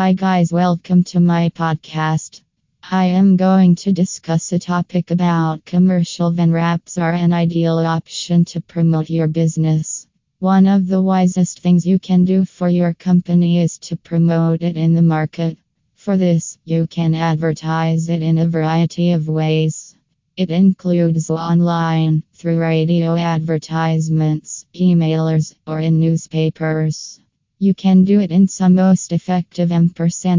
Hi, guys, welcome to my podcast. I am going to discuss a topic about commercial van wraps are an ideal option to promote your business. One of the wisest things you can do for your company is to promote it in the market. For this, you can advertise it in a variety of ways. It includes online, through radio advertisements, emailers, or in newspapers. You can do it in some most effective and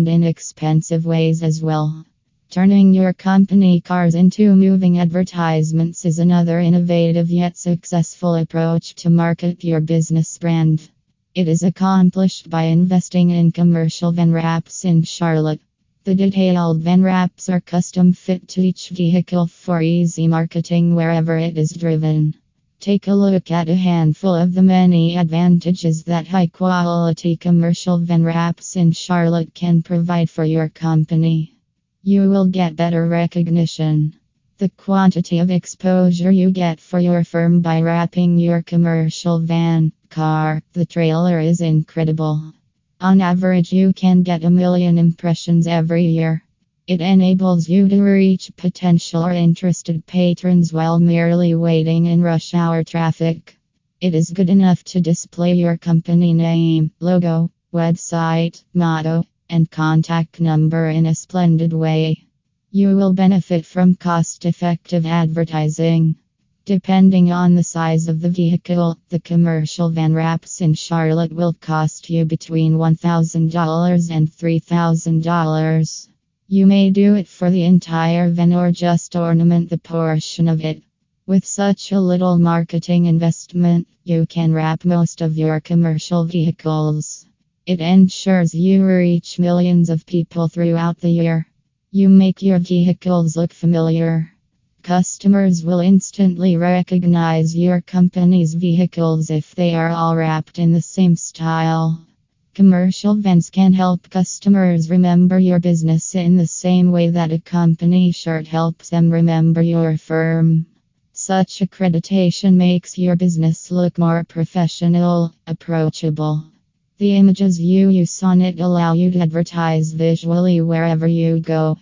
inexpensive ways as well. Turning your company cars into moving advertisements is another innovative yet successful approach to market your business brand. It is accomplished by investing in commercial van wraps in Charlotte. The detailed van wraps are custom fit to each vehicle for easy marketing wherever it is driven. Take a look at a handful of the many advantages that high quality commercial van wraps in Charlotte can provide for your company. You will get better recognition. The quantity of exposure you get for your firm by wrapping your commercial van, car, the trailer is incredible. On average, you can get a million impressions every year. It enables you to reach potential or interested patrons while merely waiting in rush hour traffic. It is good enough to display your company name, logo, website, motto, and contact number in a splendid way. You will benefit from cost effective advertising. Depending on the size of the vehicle, the commercial van wraps in Charlotte will cost you between $1,000 and $3,000. You may do it for the entire van or just ornament the portion of it. With such a little marketing investment, you can wrap most of your commercial vehicles. It ensures you reach millions of people throughout the year. You make your vehicles look familiar. Customers will instantly recognize your company's vehicles if they are all wrapped in the same style. Commercial vans can help customers remember your business in the same way that a company shirt helps them remember your firm. Such accreditation makes your business look more professional, approachable. The images you use on it allow you to advertise visually wherever you go.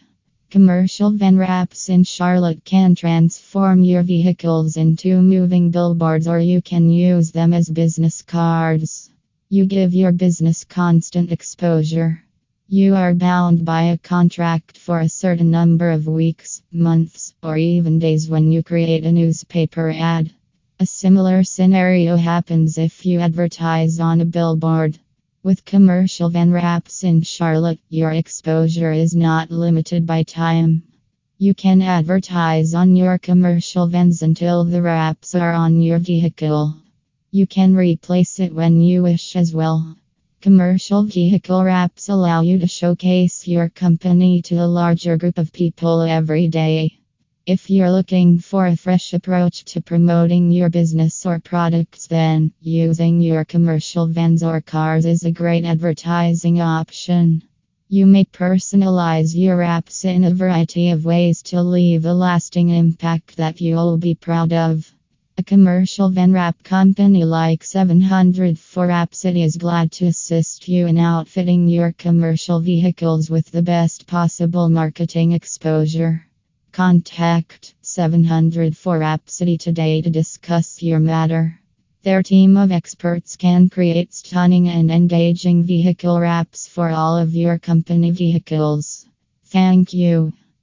Commercial van wraps in Charlotte can transform your vehicles into moving billboards or you can use them as business cards. You give your business constant exposure. You are bound by a contract for a certain number of weeks, months, or even days when you create a newspaper ad. A similar scenario happens if you advertise on a billboard. With commercial van wraps in Charlotte, your exposure is not limited by time. You can advertise on your commercial vans until the wraps are on your vehicle. You can replace it when you wish as well. Commercial vehicle wraps allow you to showcase your company to a larger group of people every day. If you're looking for a fresh approach to promoting your business or products, then using your commercial vans or cars is a great advertising option. You may personalize your wraps in a variety of ways to leave a lasting impact that you'll be proud of. A commercial van wrap company like 704 Wrap City is glad to assist you in outfitting your commercial vehicles with the best possible marketing exposure. Contact 704 Wrap City today to discuss your matter. Their team of experts can create stunning and engaging vehicle wraps for all of your company vehicles. Thank you.